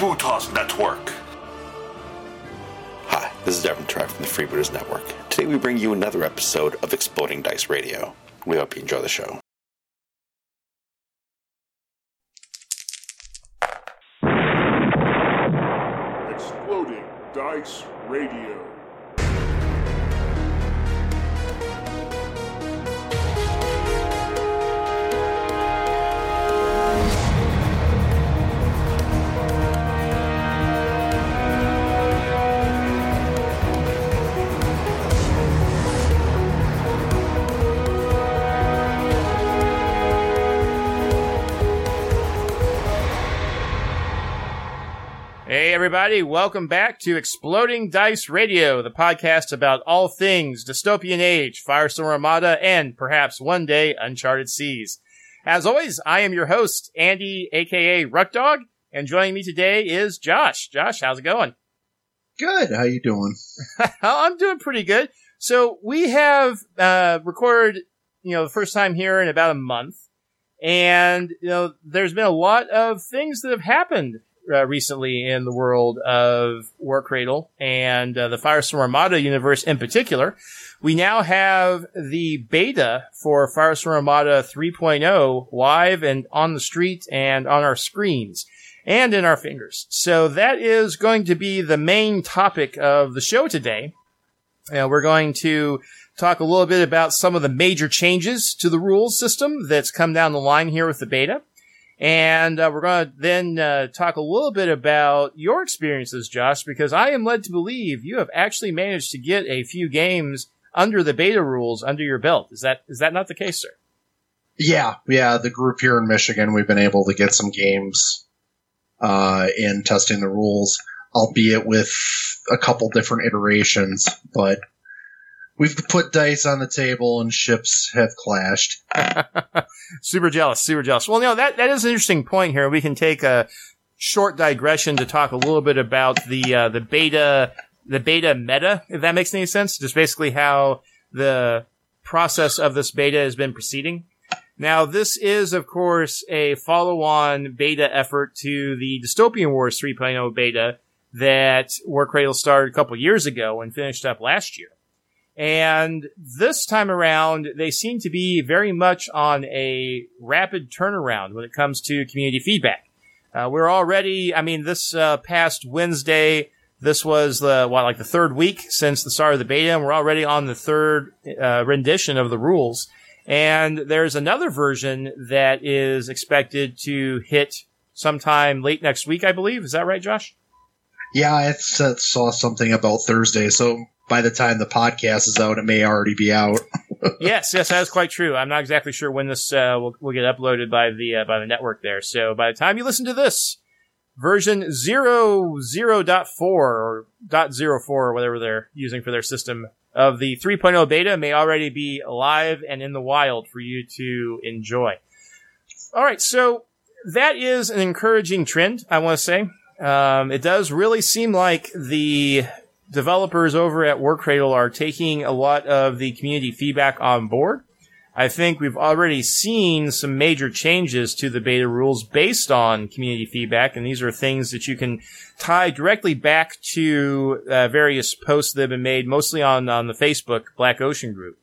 Network. Hi, this is Devin Track from the Freebooters Network. Today we bring you another episode of Exploding Dice Radio. We hope you enjoy the show. Everybody, welcome back to Exploding Dice Radio, the podcast about all things dystopian age, Firestorm Armada, and perhaps one day Uncharted Seas. As always, I am your host, Andy, aka Ruckdog, and joining me today is Josh. Josh, how's it going? Good. How you doing? I'm doing pretty good. So we have uh, recorded, you know, the first time here in about a month, and you know, there's been a lot of things that have happened uh, recently in the world of Warcradle and uh, the Firestorm Armada universe in particular. We now have the beta for Firestorm Armada 3.0 live and on the street and on our screens and in our fingers. So that is going to be the main topic of the show today. Uh, we're going to talk a little bit about some of the major changes to the rules system that's come down the line here with the beta. And uh, we're going to then uh, talk a little bit about your experiences, Josh, because I am led to believe you have actually managed to get a few games under the beta rules under your belt. Is that is that not the case, sir? Yeah, yeah. The group here in Michigan, we've been able to get some games uh, in testing the rules, albeit with a couple different iterations. But we've put dice on the table, and ships have clashed. super jealous, super jealous. Well, know, that, that is an interesting point here. We can take a short digression to talk a little bit about the, uh, the beta, the beta meta, if that makes any sense. Just basically how the process of this beta has been proceeding. Now, this is, of course, a follow-on beta effort to the Dystopian Wars 3.0 beta that Warcradle started a couple years ago and finished up last year. And this time around, they seem to be very much on a rapid turnaround when it comes to community feedback. Uh, we're already, I mean, this uh, past Wednesday, this was the, what, like the third week since the start of the beta, and we're already on the third uh, rendition of the rules. And there's another version that is expected to hit sometime late next week, I believe. Is that right, Josh? Yeah, I saw something about Thursday, so by the time the podcast is out, it may already be out. yes, yes, that is quite true. I'm not exactly sure when this uh, will, will get uploaded by the uh, by the network there. So by the time you listen to this, version zero zero dot four or dot zero four or whatever they're using for their system of the 3.0 beta may already be live and in the wild for you to enjoy. All right, so that is an encouraging trend. I want to say. Um, it does really seem like the developers over at Warcradle are taking a lot of the community feedback on board. I think we've already seen some major changes to the beta rules based on community feedback, and these are things that you can tie directly back to uh, various posts that have been made, mostly on on the Facebook Black Ocean group.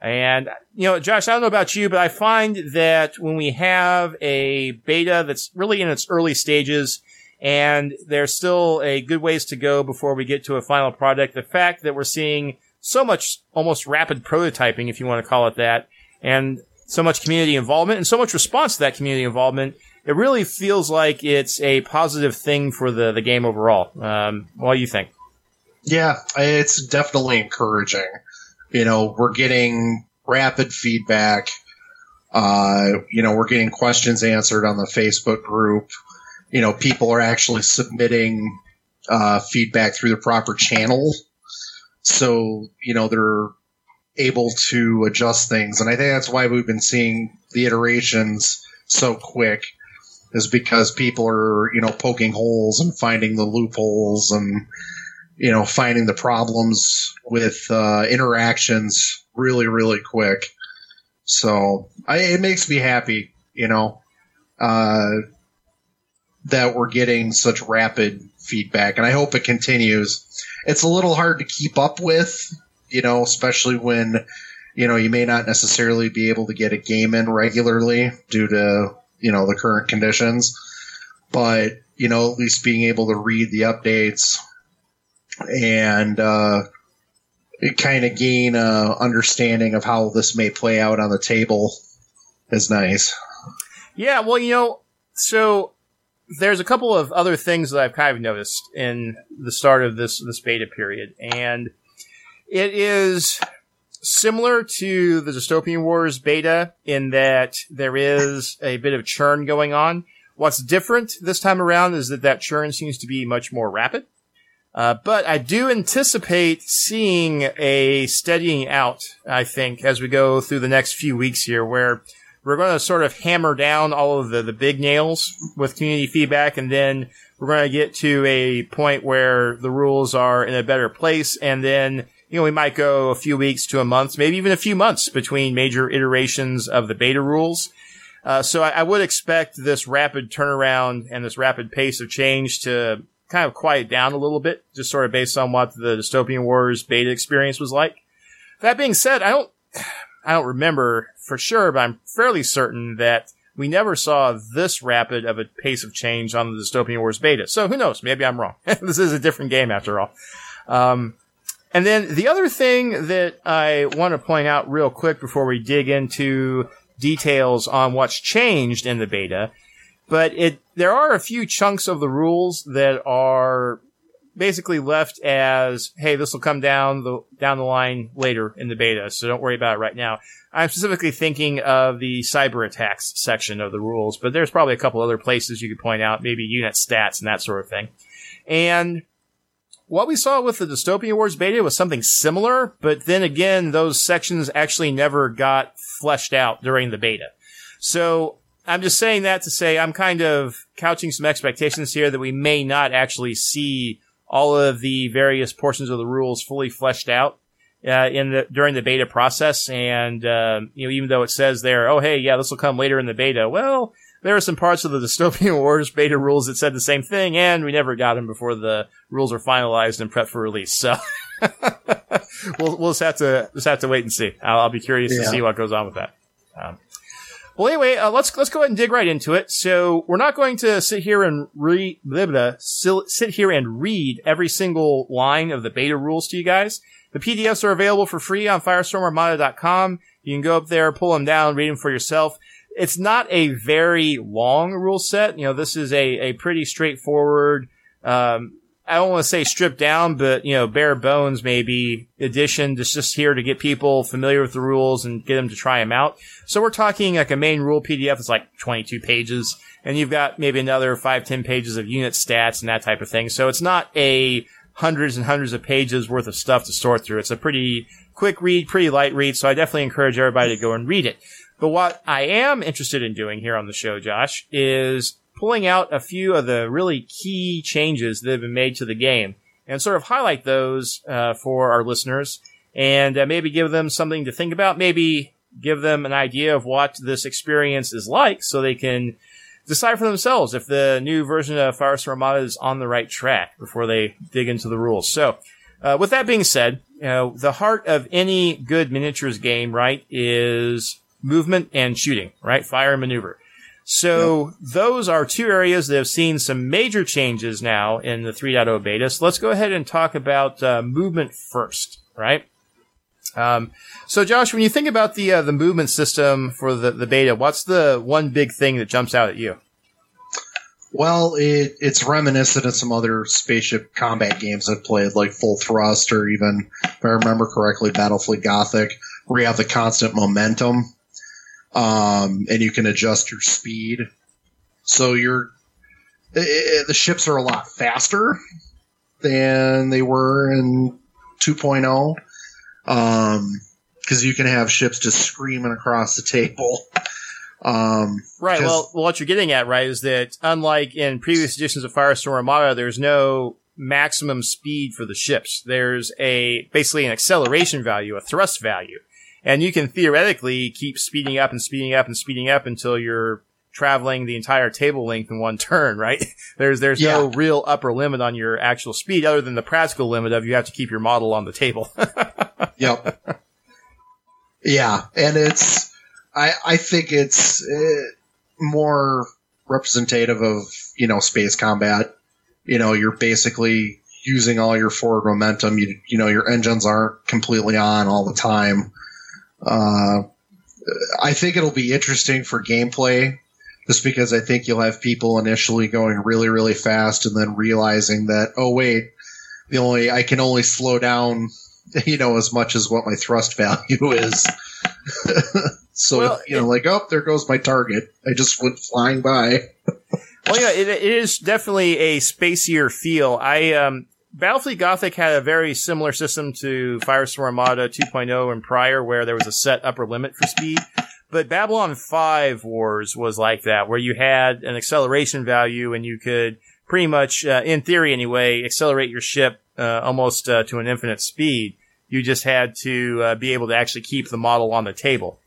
And you know, Josh, I don't know about you, but I find that when we have a beta that's really in its early stages, and there's still a good ways to go before we get to a final product. The fact that we're seeing so much almost rapid prototyping, if you want to call it that, and so much community involvement and so much response to that community involvement, it really feels like it's a positive thing for the, the game overall. Um, what do you think? Yeah, it's definitely encouraging. You know, we're getting rapid feedback. Uh, you know, we're getting questions answered on the Facebook group you know, people are actually submitting uh, feedback through the proper channel. So, you know, they're able to adjust things. And I think that's why we've been seeing the iterations so quick is because people are, you know, poking holes and finding the loopholes and, you know, finding the problems with uh, interactions really, really quick. So I, it makes me happy, you know. Uh, that we're getting such rapid feedback, and I hope it continues. It's a little hard to keep up with, you know, especially when you know you may not necessarily be able to get a game in regularly due to you know the current conditions, but you know at least being able to read the updates and uh, kind of gain a understanding of how this may play out on the table is nice. Yeah, well, you know, so there's a couple of other things that I've kind of noticed in the start of this this beta period, and it is similar to the Dystopian Wars beta in that there is a bit of churn going on. What's different this time around is that that churn seems to be much more rapid. Uh, but I do anticipate seeing a steadying out, I think, as we go through the next few weeks here, where we're going to sort of hammer down all of the, the big nails with community feedback, and then we're going to get to a point where the rules are in a better place, and then, you know, we might go a few weeks to a month, maybe even a few months between major iterations of the beta rules. Uh, so I, I would expect this rapid turnaround and this rapid pace of change to kind of quiet down a little bit, just sort of based on what the Dystopian Wars beta experience was like. That being said, I don't, I don't remember for sure, but I'm fairly certain that we never saw this rapid of a pace of change on the Dystopian Wars beta. So who knows? Maybe I'm wrong. this is a different game after all. Um, and then the other thing that I want to point out real quick before we dig into details on what's changed in the beta but it there are a few chunks of the rules that are basically left as hey this will come down the down the line later in the beta so don't worry about it right now i'm specifically thinking of the cyber attacks section of the rules but there's probably a couple other places you could point out maybe unit stats and that sort of thing and what we saw with the Dystopian Wars beta was something similar, but then again, those sections actually never got fleshed out during the beta. So I'm just saying that to say I'm kind of couching some expectations here that we may not actually see all of the various portions of the rules fully fleshed out uh, in the during the beta process. And uh, you know, even though it says there, oh hey, yeah, this will come later in the beta. Well, there are some parts of the Dystopian Wars beta rules that said the same thing, and we never got them before the rules were finalized and prepped for release. So we'll we'll just have to just have to wait and see. I'll, I'll be curious yeah. to see what goes on with that. Um, well, anyway, uh, let's let's go ahead and dig right into it. So we're not going to sit here and read sit here and read every single line of the beta rules to you guys. The PDFs are available for free on FirestormArmada.com. You can go up there, pull them down, read them for yourself. It's not a very long rule set. You know, this is a, a pretty straightforward, um, I don't want to say stripped down, but you know, bare bones maybe edition that's just here to get people familiar with the rules and get them to try them out. So we're talking like a main rule PDF that's like 22 pages and you've got maybe another five, 10 pages of unit stats and that type of thing. So it's not a hundreds and hundreds of pages worth of stuff to sort through. It's a pretty quick read, pretty light read. So I definitely encourage everybody to go and read it. But what I am interested in doing here on the show, Josh, is pulling out a few of the really key changes that have been made to the game and sort of highlight those uh, for our listeners and uh, maybe give them something to think about. Maybe give them an idea of what this experience is like so they can decide for themselves if the new version of Firestorm Armada is on the right track before they dig into the rules. So, uh, with that being said, the heart of any good miniatures game, right, is movement and shooting, right? Fire and maneuver. So yep. those are two areas that have seen some major changes now in the 3.0 beta. So let's go ahead and talk about uh, movement first, right? Um, so Josh, when you think about the uh, the movement system for the, the beta, what's the one big thing that jumps out at you? Well, it, it's reminiscent of some other spaceship combat games I've played, like Full Thrust, or even, if I remember correctly, Battlefleet Gothic, where you have the constant momentum um, and you can adjust your speed. So you're it, it, the ships are a lot faster than they were in 2.0 because um, you can have ships just screaming across the table. Um, right. Well, what you're getting at, right, is that unlike in previous editions of Firestorm Armada, there's no maximum speed for the ships. There's a basically an acceleration value, a thrust value and you can theoretically keep speeding up and speeding up and speeding up until you're traveling the entire table length in one turn, right? There's there's no real upper limit on your actual speed other than the practical limit of you have to keep your model on the table. Yep. yeah, and it's I I think it's uh, more representative of you know space combat. You know, you're basically using all your forward momentum. You you know your engines aren't completely on all the time. Uh, I think it'll be interesting for gameplay, just because I think you'll have people initially going really really fast and then realizing that oh wait, the only I can only slow down you know, as much as what my thrust value is. so, Well, you know, like, oh, there goes my target. I just went flying by. Well, yeah, it, it is definitely a spacier feel. I um, Battlefleet Gothic had a very similar system to Firestorm Armada 2.0 and prior, where there was a set upper limit for speed. But Babylon 5 Wars was like that, where you had an acceleration value and you could pretty much, uh, in theory anyway, accelerate your ship uh, almost uh, to an infinite speed. You just had to uh, be able to actually keep the model on the table.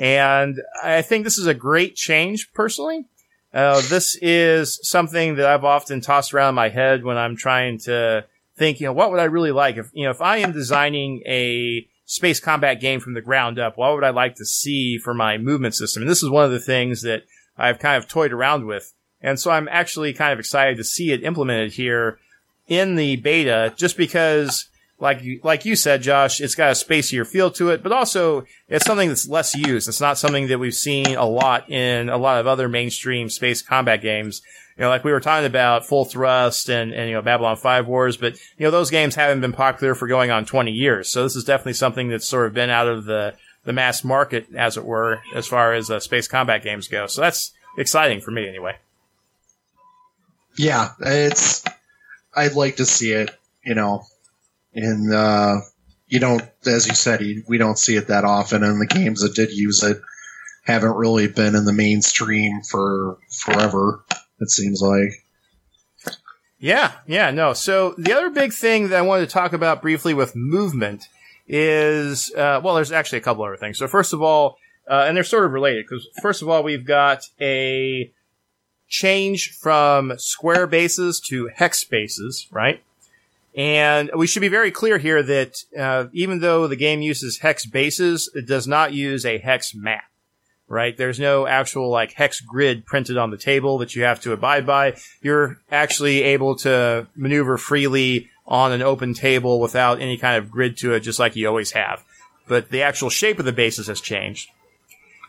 And I think this is a great change personally. Uh, this is something that I've often tossed around my head when I'm trying to think, you know, what would I really like if, you know, if I am designing a space combat game from the ground up, what would I like to see for my movement system? And this is one of the things that I've kind of toyed around with. And so I'm actually kind of excited to see it implemented here in the beta just because like you, like you said, Josh, it's got a spacier feel to it, but also it's something that's less used. It's not something that we've seen a lot in a lot of other mainstream space combat games. You know, like we were talking about Full Thrust and, and, you know, Babylon 5 Wars, but, you know, those games haven't been popular for going on 20 years. So this is definitely something that's sort of been out of the, the mass market, as it were, as far as uh, space combat games go. So that's exciting for me anyway. Yeah, it's. I'd like to see it, you know, and uh, you don't, as you said, we don't see it that often, and the games that did use it haven't really been in the mainstream for forever. It seems like. Yeah, yeah, no. So the other big thing that I wanted to talk about briefly with movement is, uh, well, there's actually a couple other things. So first of all, uh, and they're sort of related because first of all, we've got a change from square bases to hex bases, right? And we should be very clear here that uh, even though the game uses hex bases, it does not use a hex map right? There's no actual like hex grid printed on the table that you have to abide by. You're actually able to maneuver freely on an open table without any kind of grid to it, just like you always have. But the actual shape of the bases has changed.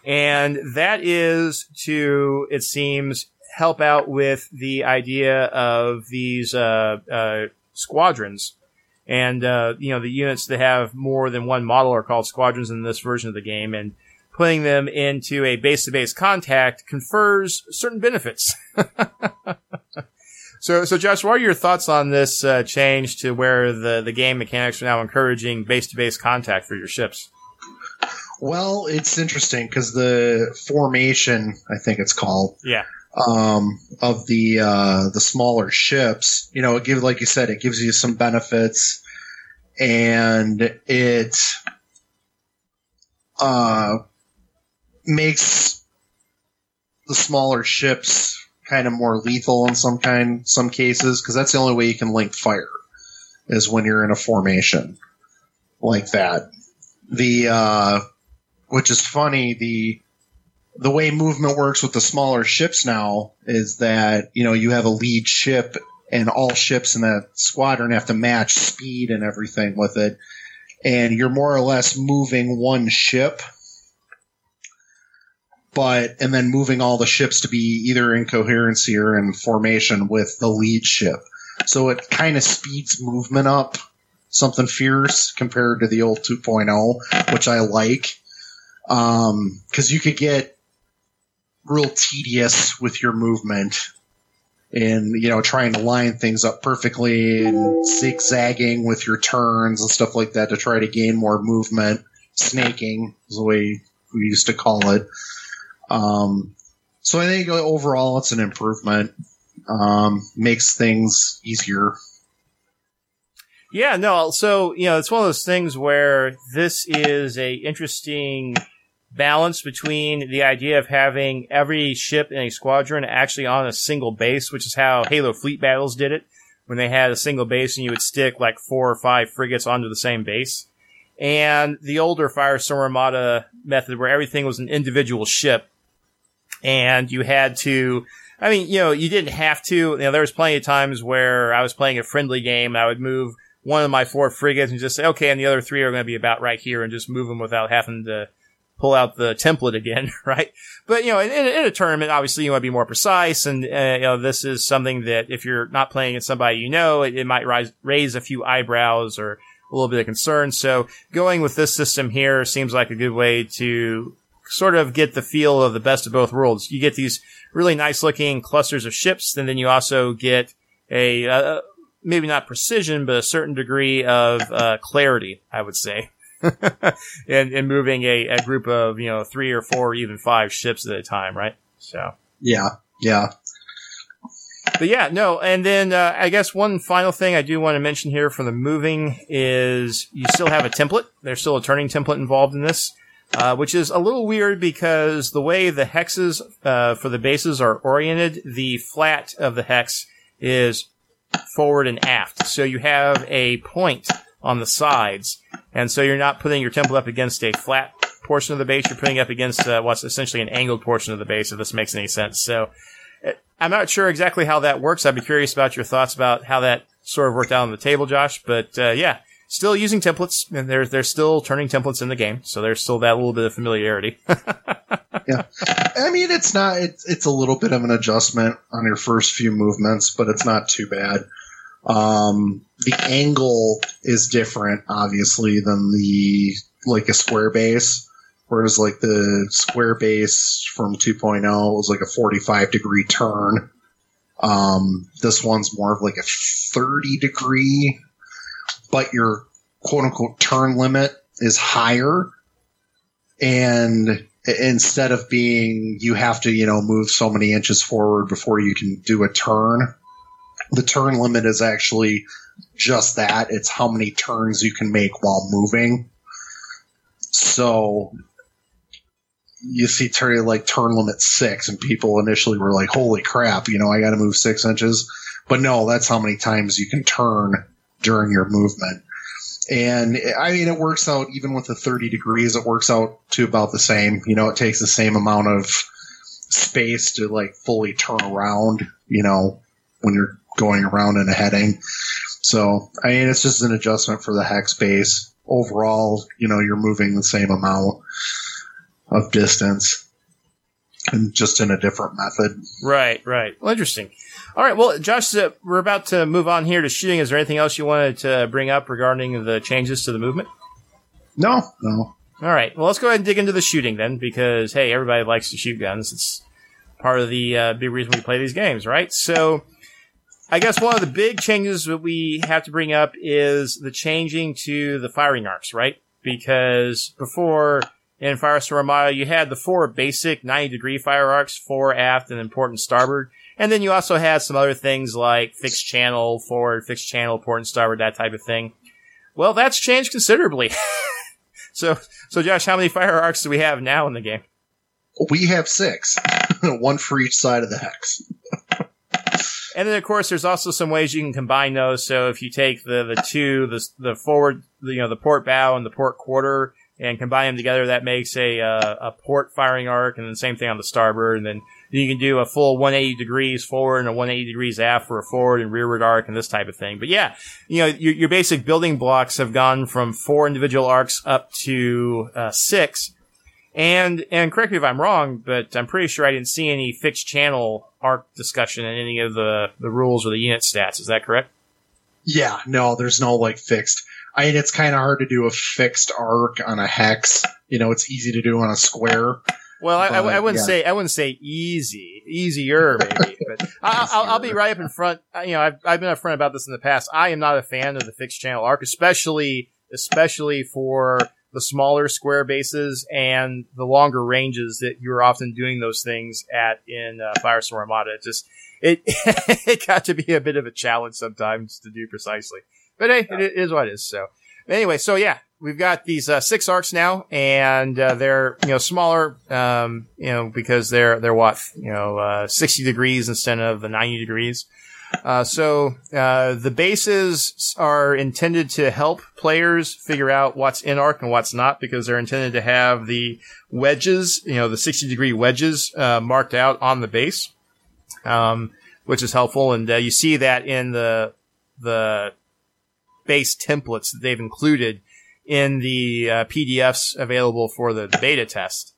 And that is to, it seems, help out with the idea of these, uh, uh, squadrons. And, uh, you know, the units that have more than one model are called squadrons in this version of the game. And putting them into a base-to-base contact confers certain benefits. so, so Josh, what are your thoughts on this uh, change to where the, the game mechanics are now encouraging base-to-base contact for your ships? Well, it's interesting because the formation, I think it's called, Yeah, um, of the uh, the smaller ships. You know, it gives, like you said, it gives you some benefits, and it uh, makes the smaller ships kind of more lethal in some kind some cases because that's the only way you can link fire is when you're in a formation like that. The uh, which is funny the the way movement works with the smaller ships now is that you know you have a lead ship and all ships in that squadron have to match speed and everything with it and you're more or less moving one ship but and then moving all the ships to be either in coherency or in formation with the lead ship. So it kind of speeds movement up something fierce compared to the old 2.0 which i like. Um, because you could get real tedious with your movement and you know trying to line things up perfectly and zigzagging with your turns and stuff like that to try to gain more movement. Snaking is the way we used to call it um, so i think overall it's an improvement um, makes things easier yeah, no. So you know, it's one of those things where this is a interesting balance between the idea of having every ship in a squadron actually on a single base, which is how Halo Fleet Battles did it, when they had a single base and you would stick like four or five frigates onto the same base. And the older Firestorm Armada method where everything was an individual ship and you had to I mean, you know, you didn't have to. You know, there was plenty of times where I was playing a friendly game. I would move one of my four frigates and just say, okay, and the other three are going to be about right here and just move them without having to pull out the template again, right? But, you know, in, in a tournament, obviously you want to be more precise. And, uh, you know, this is something that if you're not playing against somebody you know, it, it might rise, raise a few eyebrows or a little bit of concern. So going with this system here seems like a good way to sort of get the feel of the best of both worlds. You get these really nice looking clusters of ships, and then you also get a, uh, maybe not precision, but a certain degree of uh, clarity, I would say. in, in moving a, a group of, you know, three or four or even five ships at a time, right? So. Yeah, yeah. But yeah, no, and then uh, I guess one final thing I do want to mention here for the moving is you still have a template. There's still a turning template involved in this, uh, which is a little weird because the way the hexes uh, for the bases are oriented, the flat of the hex is forward and aft. So you have a point on the sides, and so you're not putting your temple up against a flat portion of the base. You're putting up against uh, what's essentially an angled portion of the base. If this makes any sense, so uh, I'm not sure exactly how that works. I'd be curious about your thoughts about how that sort of worked out on the table, Josh. But uh, yeah, still using templates, and they're they're still turning templates in the game, so there's still that little bit of familiarity. yeah, I mean it's not it's it's a little bit of an adjustment on your first few movements, but it's not too bad. Um, the angle is different, obviously, than the like a square base. Whereas like the square base from 2.0 was like a 45 degree turn. Um, this one's more of like a 30 degree, but your quote unquote turn limit is higher. And instead of being, you have to, you know, move so many inches forward before you can do a turn, the turn limit is actually just that. It's how many turns you can make while moving. So you see Terry like turn limit six, and people initially were like, "Holy crap!" You know, I got to move six inches. But no, that's how many times you can turn during your movement. And I mean, it works out even with the 30 degrees, it works out to about the same. You know, it takes the same amount of space to like fully turn around, you know, when you're going around in a heading. So, I mean, it's just an adjustment for the hex base. Overall, you know, you're moving the same amount of distance and just in a different method. Right, right. Well, interesting. All right. Well, Josh, uh, we're about to move on here to shooting. Is there anything else you wanted to bring up regarding the changes to the movement? No, no. All right. Well, let's go ahead and dig into the shooting then, because hey, everybody likes to shoot guns. It's part of the uh, big reason we play these games, right? So, I guess one of the big changes that we have to bring up is the changing to the firing arcs, right? Because before in Firestorm Armada, you had the four basic 90 degree fire arcs, fore, aft, and important starboard. And then you also had some other things like fixed channel, forward, fixed channel, port and starboard, that type of thing. Well, that's changed considerably. so, so Josh, how many fire arcs do we have now in the game? We have six, one for each side of the hex. and then, of course, there's also some ways you can combine those. So if you take the the two, the the forward, you know, the port bow and the port quarter, and combine them together, that makes a uh, a port firing arc, and then same thing on the starboard, and then you can do a full 180 degrees forward and a 180 degrees aft for a forward and rearward arc and this type of thing. But yeah, you know, your, your basic building blocks have gone from four individual arcs up to uh, six. And and correct me if I'm wrong, but I'm pretty sure I didn't see any fixed channel arc discussion in any of the the rules or the unit stats. Is that correct? Yeah, no, there's no like fixed. I mean, it's kind of hard to do a fixed arc on a hex. You know, it's easy to do on a square. Well, I, but, I, I wouldn't yeah. say I wouldn't say easy, easier maybe, but I, I'll, I'll, be right up in front. You know, I've, I've been upfront about this in the past. I am not a fan of the fixed channel arc, especially especially for the smaller square bases and the longer ranges that you're often doing those things at in uh, Firestorm Armada. It just it it got to be a bit of a challenge sometimes to do precisely. But hey, it is what it is. So anyway, so yeah, we've got these uh, six arcs now, and uh, they're you know smaller, um, you know because they're they're what you know uh, sixty degrees instead of the ninety degrees. Uh, so uh, the bases are intended to help players figure out what's in arc and what's not, because they're intended to have the wedges, you know, the sixty degree wedges uh, marked out on the base, um, which is helpful, and you see that in the the base templates that they've included in the uh, PDFs available for the beta test.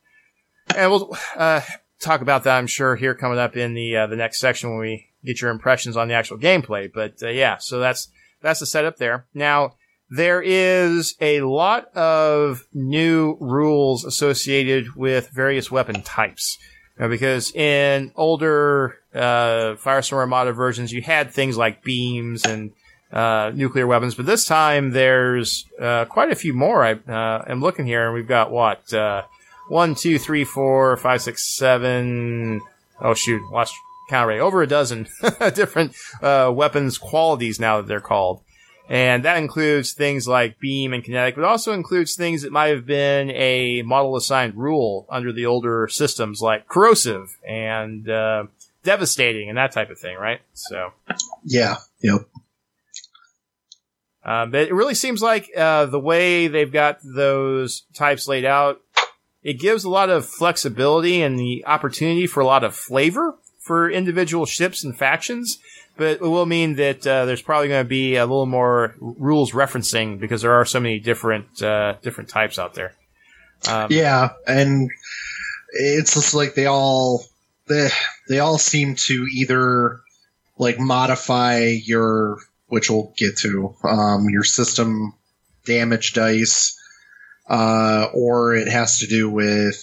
And we'll uh, talk about that, I'm sure, here coming up in the uh, the next section when we get your impressions on the actual gameplay. But uh, yeah, so that's that's the setup there. Now there is a lot of new rules associated with various weapon types. Because in older uh, Firestorm Armada versions, you had things like beams and uh, nuclear weapons, but this time there's uh, quite a few more. I uh, am looking here, and we've got what uh, one, two, three, four, five, six, seven. Oh shoot, lost count rate. Over a dozen different uh, weapons qualities now that they're called. And that includes things like beam and kinetic, but also includes things that might have been a model assigned rule under the older systems like corrosive and uh, devastating and that type of thing, right? So, Yeah. Yep. Uh, but it really seems like uh, the way they've got those types laid out, it gives a lot of flexibility and the opportunity for a lot of flavor for individual ships and factions. But it will mean that uh, there's probably going to be a little more rules referencing because there are so many different uh, different types out there. Um, Yeah, and it's just like they all they they all seem to either like modify your which we'll get to um, your system damage dice, uh, or it has to do with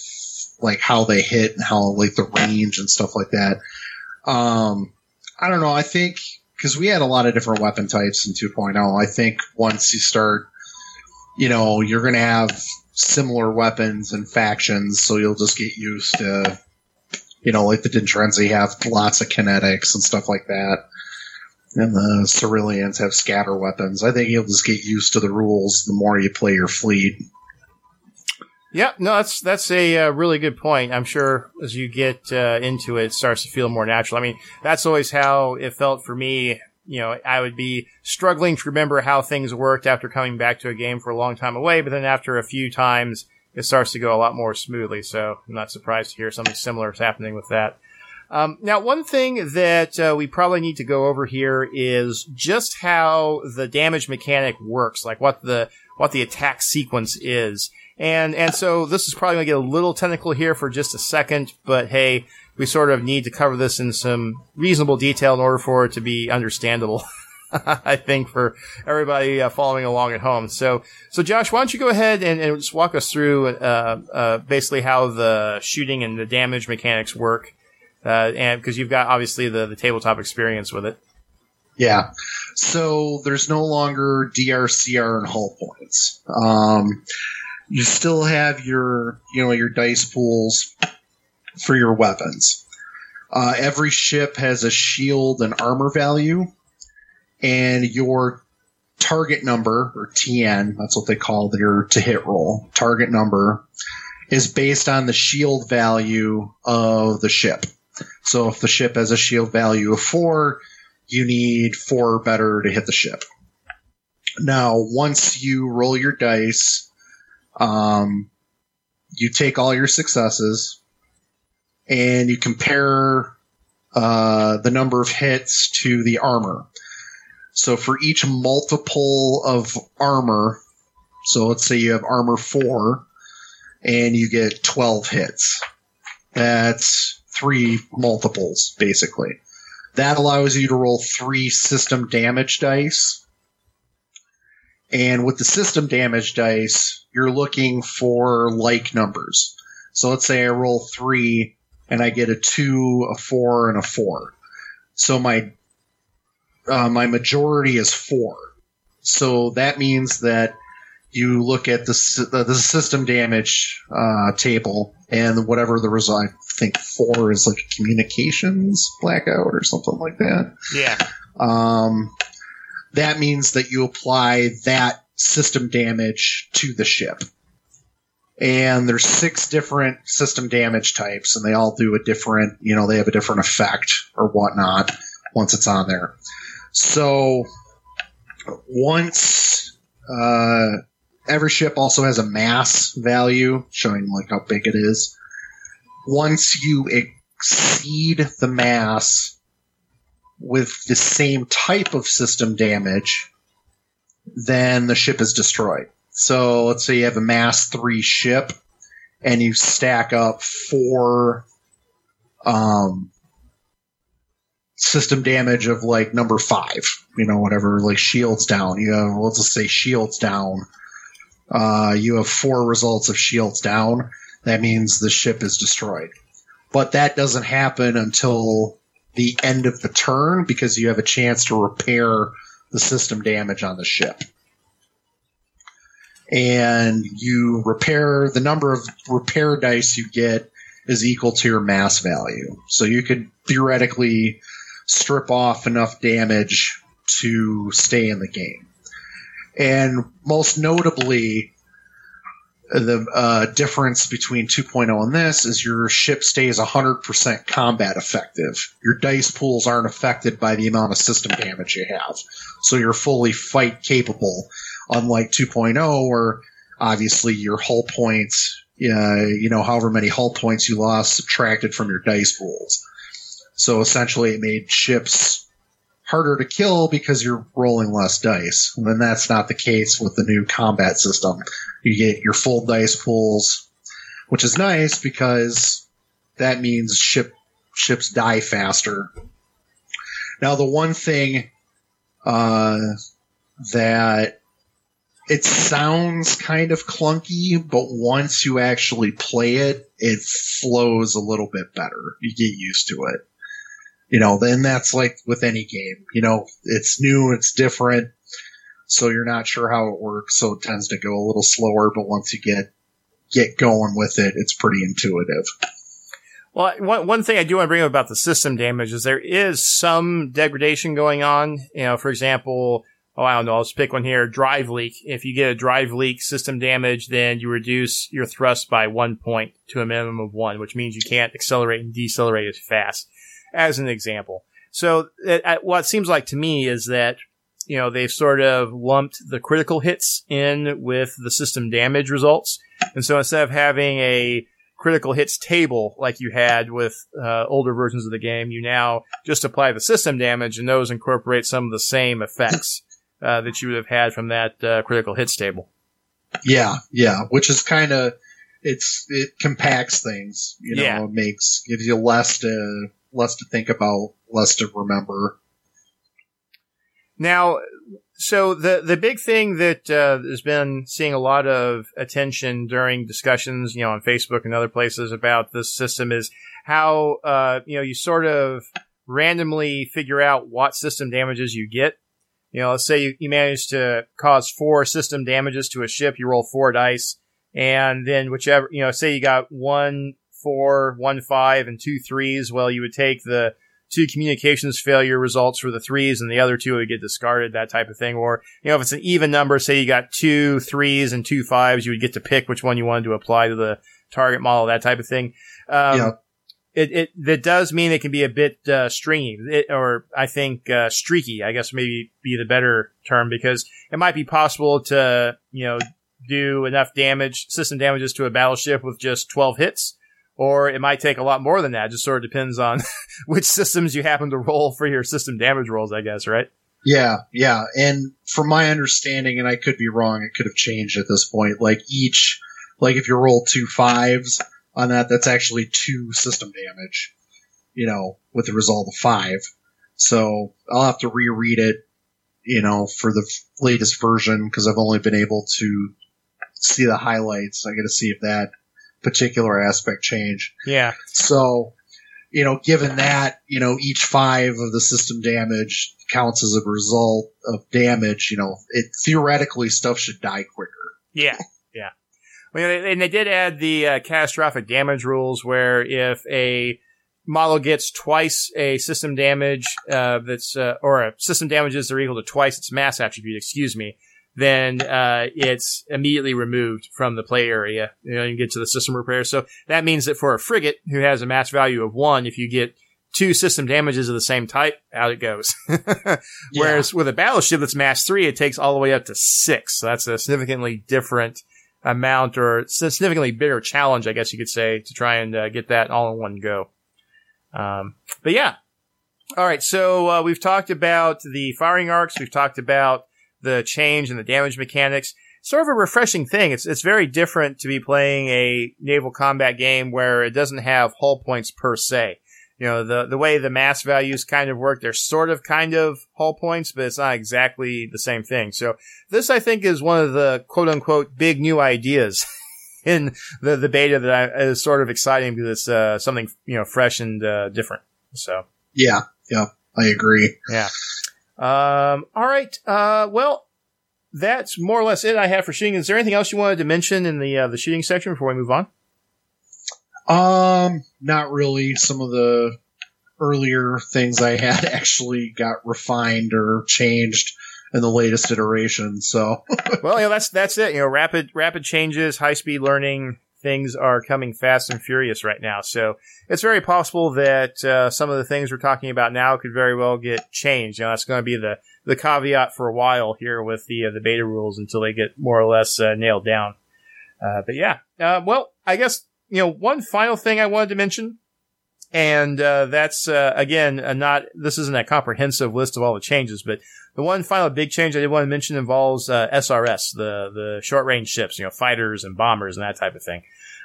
like how they hit and how like the range and stuff like that. Um, I don't know. I think because we had a lot of different weapon types in 2.0. I think once you start, you know, you're going to have similar weapons and factions, so you'll just get used to, you know, like the Dindrenzi have lots of kinetics and stuff like that. And the Ceruleans have scatter weapons. I think you'll just get used to the rules the more you play your fleet. Yeah, no, that's that's a uh, really good point. I'm sure as you get uh, into it, it starts to feel more natural. I mean, that's always how it felt for me. You know, I would be struggling to remember how things worked after coming back to a game for a long time away, but then after a few times, it starts to go a lot more smoothly. So I'm not surprised to hear something similar is happening with that. Um, now, one thing that uh, we probably need to go over here is just how the damage mechanic works, like what the what the attack sequence is. And and so this is probably going to get a little technical here for just a second, but hey, we sort of need to cover this in some reasonable detail in order for it to be understandable. I think for everybody uh, following along at home. So, so Josh, why don't you go ahead and, and just walk us through uh, uh, basically how the shooting and the damage mechanics work, uh, and because you've got obviously the the tabletop experience with it. Yeah. So there's no longer DRCR and hull points. Um, you still have your, you know, your dice pools for your weapons. Uh, every ship has a shield and armor value, and your target number or TN, that's what they call their to hit roll. Target number is based on the shield value of the ship. So if the ship has a shield value of four, you need four better to hit the ship. Now, once you roll your dice, um, you take all your successes and you compare uh, the number of hits to the armor. So for each multiple of armor, so let's say you have armor four and you get 12 hits. That's three multiples, basically. That allows you to roll three system damage dice. And with the system damage dice, you're looking for like numbers. So let's say I roll three and I get a two, a four, and a four. So my uh, my majority is four. So that means that you look at the the system damage uh, table and whatever the result. Think four is like a communications blackout or something like that. Yeah. Um, that means that you apply that system damage to the ship. And there's six different system damage types, and they all do a different, you know, they have a different effect or whatnot once it's on there. So once uh, every ship also has a mass value showing like how big it is. Once you exceed the mass with the same type of system damage, then the ship is destroyed. So let's say you have a mass three ship and you stack up four um, system damage of like number five, you know, whatever, like shields down. You have, let's just say shields down. Uh, you have four results of shields down. That means the ship is destroyed. But that doesn't happen until the end of the turn because you have a chance to repair the system damage on the ship. And you repair the number of repair dice you get is equal to your mass value. So you could theoretically strip off enough damage to stay in the game. And most notably, the uh, difference between 2.0 and this is your ship stays 100% combat effective. Your dice pools aren't affected by the amount of system damage you have. So you're fully fight capable, unlike 2.0, where obviously your hull points, uh, you know, however many hull points you lost subtracted from your dice pools. So essentially, it made ships harder to kill because you're rolling less dice. And then that's not the case with the new combat system. You get your full dice pools, which is nice because that means ship ships die faster. Now, the one thing uh, that it sounds kind of clunky, but once you actually play it, it flows a little bit better. You get used to it you know, then that's like with any game. You know, it's new, it's different, so you're not sure how it works, so it tends to go a little slower. But once you get get going with it, it's pretty intuitive. Well, one, one thing I do want to bring up about the system damage is there is some degradation going on. You know, for example, oh, I don't know, I'll just pick one here, drive leak. If you get a drive leak system damage, then you reduce your thrust by one point to a minimum of one, which means you can't accelerate and decelerate as fast as an example. So it, what it seems like to me is that you know they've sort of lumped the critical hits in with the system damage results, and so instead of having a critical hits table like you had with uh, older versions of the game, you now just apply the system damage, and those incorporate some of the same effects uh, that you would have had from that uh, critical hits table. Yeah, yeah, which is kind of it's it compacts things, you know, yeah. makes gives you less to less to think about, less to remember. Now, so the the big thing that uh, has been seeing a lot of attention during discussions, you know, on Facebook and other places about this system is how uh, you know you sort of randomly figure out what system damages you get. You know, let's say you, you manage to cause four system damages to a ship, you roll four dice, and then whichever you know, say you got one four, one five, and two threes, well, you would take the two communications failure results for the threes and the other two would get discarded, that type of thing. Or, you know, if it's an even number, say you got two threes and two fives, you would get to pick which one you wanted to apply to the target model, that type of thing. Um, yeah. It, it, that does mean it can be a bit, uh, stringy, it, or I think, uh, streaky, I guess maybe be the better term because it might be possible to, you know, do enough damage, system damages to a battleship with just 12 hits or it might take a lot more than that. It just sort of depends on which systems you happen to roll for your system damage rolls, I guess, right? Yeah, yeah. And from my understanding, and I could be wrong, it could have changed at this point. Like each, like if you roll two fives on that, that's actually two system damage, you know, with the result of five. So I'll have to reread it, you know, for the latest version because I've only been able to see the highlights. I got to see if that particular aspect change. Yeah. So, you know, given that, you know, each five of the system damage counts as a result of damage, you know, it theoretically stuff should die quicker. Yeah. Yeah. Well, and they did add the uh, catastrophic damage rules where if a model gets twice a system damage uh, that's uh, or a system damages are equal to twice its mass attribute, excuse me, then uh, it's immediately removed from the play area. You know, you get to the system repair. So that means that for a frigate who has a mass value of one, if you get two system damages of the same type, out it goes. Whereas with a battleship that's mass three, it takes all the way up to six. So that's a significantly different amount or significantly bigger challenge, I guess you could say, to try and uh, get that all in one go. Um, but yeah. All right. So uh, we've talked about the firing arcs. We've talked about the change and the damage mechanics. Sort of a refreshing thing. It's it's very different to be playing a naval combat game where it doesn't have hull points per se. You know, the the way the mass values kind of work, they're sort of kind of hull points, but it's not exactly the same thing. So this, I think, is one of the quote unquote big new ideas in the the beta that I, is sort of exciting because it's uh, something you know fresh and uh, different. So yeah, yeah, I agree. Yeah. Um, all right. Uh, well, that's more or less it I have for shooting. Is there anything else you wanted to mention in the uh, the shooting section before we move on? Um, not really. Some of the earlier things I had actually got refined or changed in the latest iteration. So, well, yeah, that's that's it. You know, rapid rapid changes, high speed learning things are coming fast and furious right now. So it's very possible that uh, some of the things we're talking about now could very well get changed. You know, that's going to be the, the caveat for a while here with the uh, the beta rules until they get more or less uh, nailed down. Uh, but yeah, uh, well, I guess you know one final thing I wanted to mention, and uh, that's again not this isn't a comprehensive list of all the changes, but the one final big change I did want to mention involves SRS, the the short range ships, you know, fighters and bombers and that type of thing.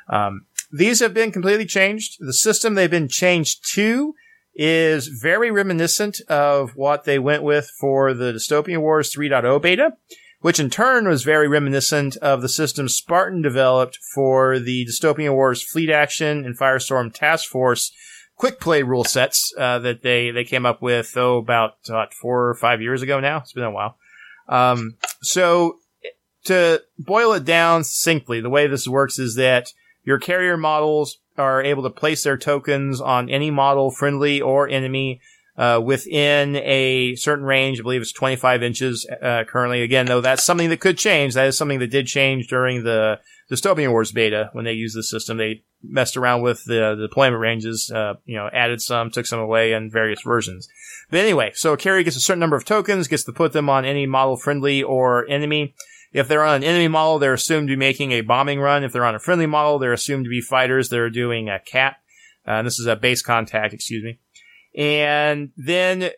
Um, these have been completely changed. The system they've been changed to is very reminiscent of what they went with for the Dystopian Wars 3.0 beta, which in turn was very reminiscent of the system Spartan developed for the Dystopian Wars Fleet Action and Firestorm Task Force quick play rule sets uh, that they they came up with oh about what, four or five years ago now. It's been a while. Um, so to boil it down succinctly, the way this works is that your carrier models are able to place their tokens on any model, friendly or enemy, uh, within a certain range. I believe it's 25 inches uh, currently. Again, though, that's something that could change. That is something that did change during the Dystopian Wars beta when they used the system. They messed around with the, the deployment ranges, uh, you know, added some, took some away in various versions. But anyway, so a carrier gets a certain number of tokens, gets to put them on any model, friendly or enemy. If they're on an enemy model, they're assumed to be making a bombing run. If they're on a friendly model, they're assumed to be fighters They're doing a cat. Uh, this is a base contact, excuse me. And then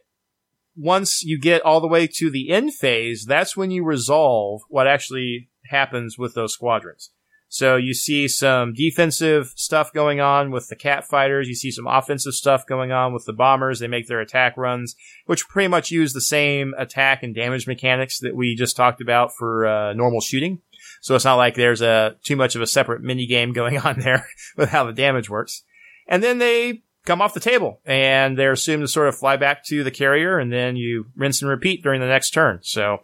once you get all the way to the end phase, that's when you resolve what actually happens with those squadrons. So you see some defensive stuff going on with the cat fighters. You see some offensive stuff going on with the bombers. They make their attack runs, which pretty much use the same attack and damage mechanics that we just talked about for uh, normal shooting. So it's not like there's a too much of a separate mini game going on there with how the damage works. And then they come off the table and they're assumed to sort of fly back to the carrier and then you rinse and repeat during the next turn. So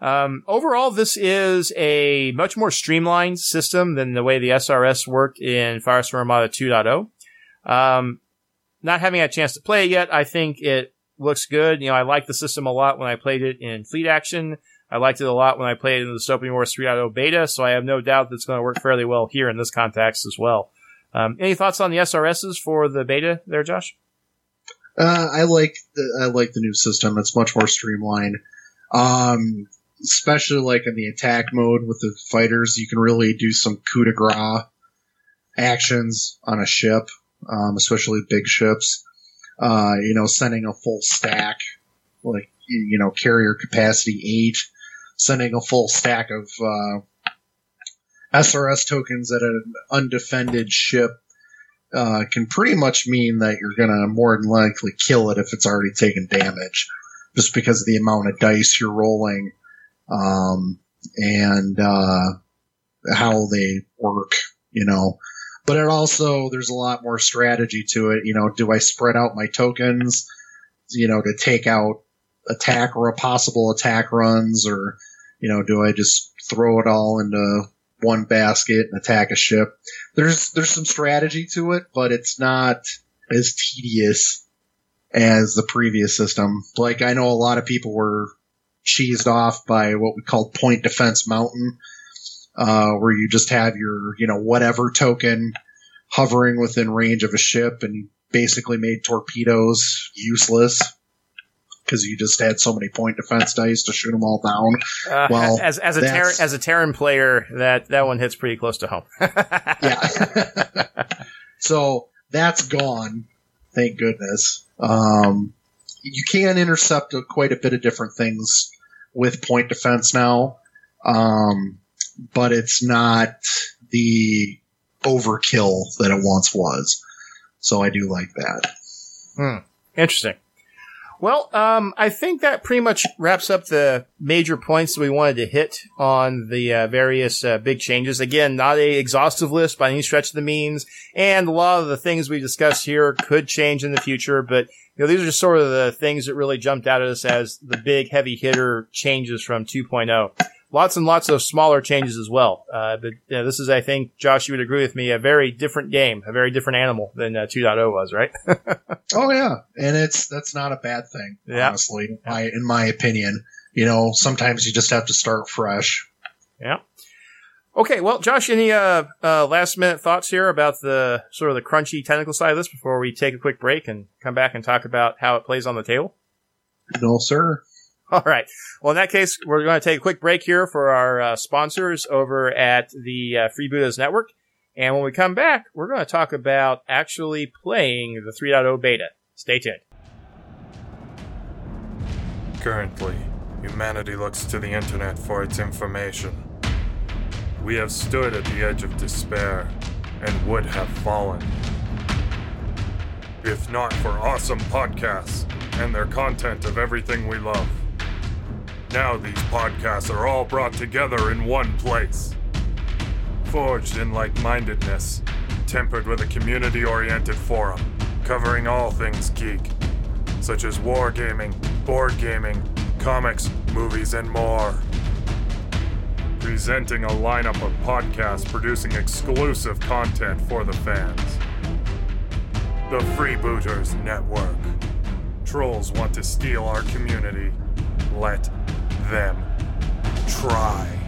um, overall, this is a much more streamlined system than the way the SRS worked in Firestorm Armada 2.0. Um, not having a chance to play it yet, I think it looks good. You know, I liked the system a lot when I played it in Fleet Action. I liked it a lot when I played it in the Dystopian Wars 3.0 beta, so I have no doubt that it's going to work fairly well here in this context as well. Um, any thoughts on the SRSs for the beta there, Josh? Uh, I like the I like the new system. It's much more streamlined. Um, especially like in the attack mode with the fighters, you can really do some coup de grace actions on a ship, um, especially big ships. Uh, you know, sending a full stack, like, you know, carrier capacity eight, sending a full stack of, uh, SRS tokens at an undefended ship, uh, can pretty much mean that you're gonna more than likely kill it if it's already taken damage, just because of the amount of dice you're rolling um, and uh, how they work, you know. But it also there's a lot more strategy to it. You know, do I spread out my tokens, you know, to take out attack or a possible attack runs, or you know, do I just throw it all into one basket and attack a ship? There's there's some strategy to it, but it's not as tedious as the previous system. Like I know a lot of people were cheesed off by what we call Point Defense Mountain, uh, where you just have your, you know, whatever token hovering within range of a ship and basically made torpedoes useless because you just had so many point defense dice to shoot them all down. Uh, Well, as as a Terran, as a Terran player, that that one hits pretty close to home. yeah. so that's gone. Thank goodness. Um, you can intercept quite a bit of different things with point defense now, um, but it's not the overkill that it once was. So I do like that. Interesting. Well, um, I think that pretty much wraps up the major points that we wanted to hit on the uh, various uh, big changes. Again, not a exhaustive list by any stretch of the means, and a lot of the things we discussed here could change in the future. But you know, these are just sort of the things that really jumped out at us as the big heavy hitter changes from 2.0. Lots and lots of smaller changes as well. Uh, but you know, this is, I think, Josh, you would agree with me, a very different game, a very different animal than uh, 2.0 was, right? Oh yeah, and it's that's not a bad thing, Yeah. honestly. I, in my opinion, you know, sometimes you just have to start fresh. Yeah. Okay, well, Josh, any uh, uh, last minute thoughts here about the sort of the crunchy technical side of this before we take a quick break and come back and talk about how it plays on the table? No, sir. All right. Well, in that case, we're going to take a quick break here for our uh, sponsors over at the uh, Freebooters Network. And when we come back, we're going to talk about actually playing the 3.0 beta. Stay tuned. Currently, humanity looks to the internet for its information. We have stood at the edge of despair and would have fallen. If not for awesome podcasts and their content of everything we love. Now these podcasts are all brought together in one place. Forged in like mindedness, tempered with a community oriented forum covering all things geek such as wargaming, board gaming, comics, movies, and more. Presenting a lineup of podcasts producing exclusive content for the fans. The Freebooters Network. Trolls want to steal our community. Let them try.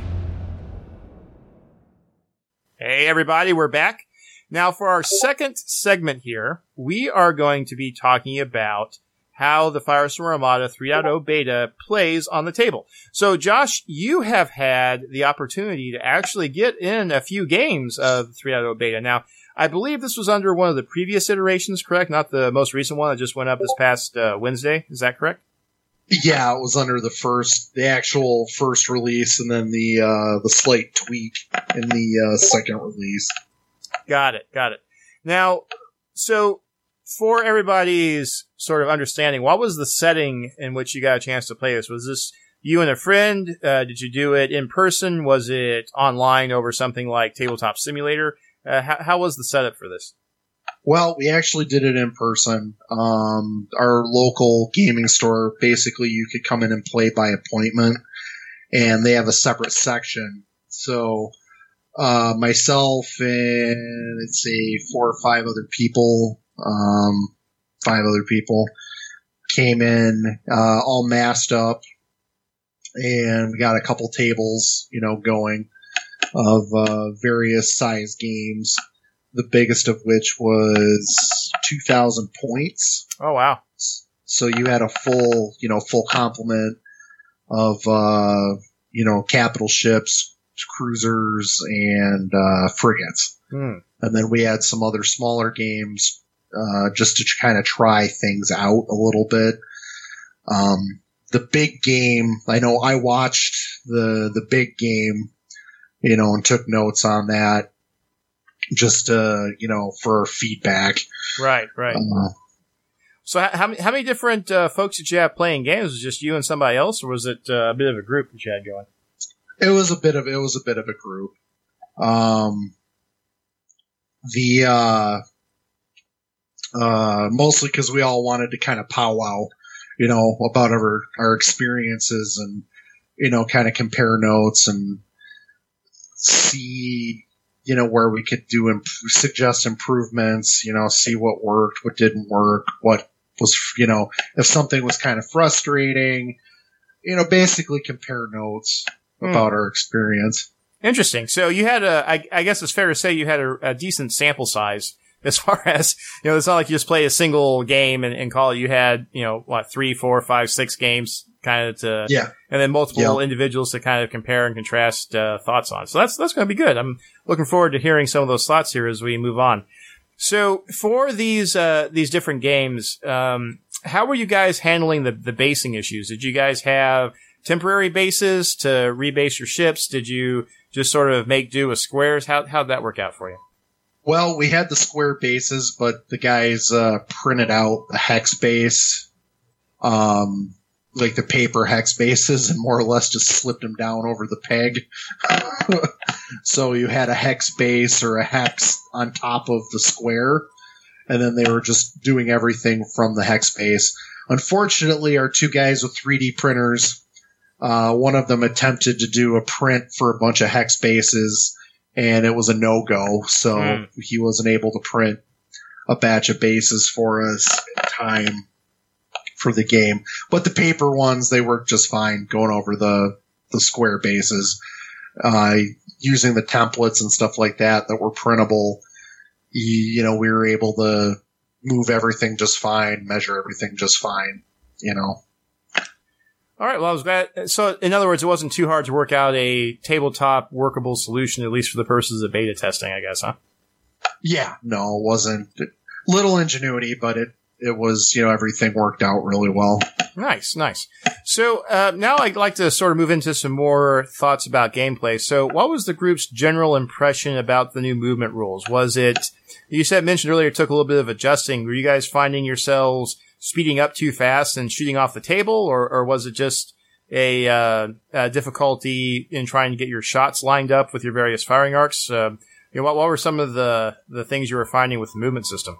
Hey, everybody, we're back. Now, for our second segment here, we are going to be talking about how the Firestorm Armada 3.0 beta plays on the table. So, Josh, you have had the opportunity to actually get in a few games of 3.0 beta. Now, I believe this was under one of the previous iterations, correct? Not the most recent one that just went up this past uh, Wednesday. Is that correct? Yeah, it was under the first, the actual first release, and then the uh, the slight tweak in the uh, second release. Got it. Got it. Now, so for everybody's sort of understanding, what was the setting in which you got a chance to play this? Was this you and a friend? Uh, did you do it in person? Was it online over something like Tabletop Simulator? Uh, how, how was the setup for this? Well, we actually did it in person. Um, our local gaming store, basically, you could come in and play by appointment, and they have a separate section. So, uh, myself and let's say four or five other people, um, five other people came in, uh, all masked up, and we got a couple tables, you know, going of uh, various size games the biggest of which was 2000 points Oh wow! so you had a full you know full complement of uh you know capital ships cruisers and uh frigates Hmm. and then we had some other smaller games uh just to kind of try things out a little bit um the big game i know i watched the the big game you know and took notes on that just uh you know for feedback Right, right. uh, So how, how many how many different uh, folks did you have playing games? Was it just you and somebody else, or was it uh, a bit of a group that you had going? It was a bit of it was a bit of a group. Um, the uh, uh, mostly because we all wanted to kind of powwow, you know, about our our experiences and you know, kind of compare notes and see you know where we could do imp- suggest improvements. You know, see what worked, what didn't work, what was you know if something was kind of frustrating you know, basically compare notes Hmm. about our experience. Interesting. So you had a, I, I guess it's fair to say you had a, a decent sample size as far as, you know, it's not like you just play a single game and, and call it. You had, you know, what, three, four, five, six games kind of to, Yeah. and then multiple individuals to kind of compare and contrast uh, thoughts on. So that's that's going to be good. I'm looking forward to hearing some of those thoughts here as we move on. So for these uh, these different games, um, how were you guys handling the the basing issues? Did you guys have temporary bases to rebase your ships? Did you just sort of make do with squares? How how'd that work out for you? Well, we had the square bases, but the guys uh, printed out the hex base, um, like the paper hex bases, and more or less just slipped them down over the peg. so you had a hex base or a hex on top of the square, and then they were just doing everything from the hex base. Unfortunately, our two guys with 3D printers, uh, one of them attempted to do a print for a bunch of hex bases and it was a no go. So Hmm. he wasn't able to print a batch of bases for us in time for the game. But the paper ones, they worked just fine going over the, the square bases, uh, using the templates and stuff like that that were printable. You, you know, we were able to move everything just fine, measure everything just fine, you know. All right. Well, I was glad. So, in other words, it wasn't too hard to work out a tabletop workable solution, at least for the purposes of beta testing, I guess, huh? Yeah, no, it wasn't little ingenuity, but it it was you know everything worked out really well. Nice, nice. So uh, now I'd like to sort of move into some more thoughts about gameplay. So, what was the group's general impression about the new movement rules? Was it you said mentioned earlier it took a little bit of adjusting? Were you guys finding yourselves speeding up too fast and shooting off the table, or, or was it just a, uh, a difficulty in trying to get your shots lined up with your various firing arcs? Uh, you know, what, what were some of the the things you were finding with the movement system?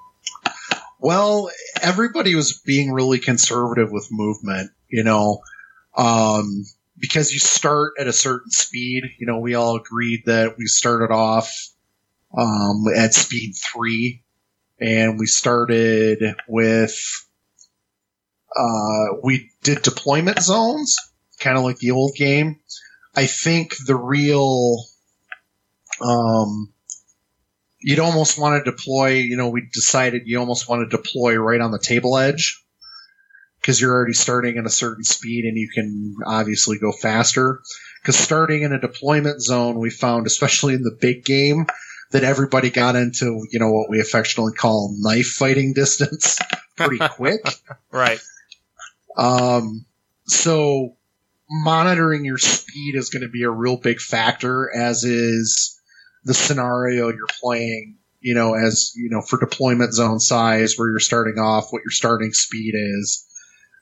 Well, everybody was being really conservative with movement, you know, um, because you start at a certain speed. You know, we all agreed that we started off um, at speed three, and we started with uh, we did deployment zones, kind of like the old game. I think the real um, you'd almost want to deploy, you know, we decided you almost want to deploy right on the table edge because you're already starting at a certain speed and you can obviously go faster. Because starting in a deployment zone, we found, especially in the big game, that everybody got into, you know, what we affectionately call knife fighting distance pretty quick. Right. Um, so monitoring your speed is going to be a real big factor, as is the scenario you're playing. You know, as you know, for deployment zone size, where you're starting off, what your starting speed is.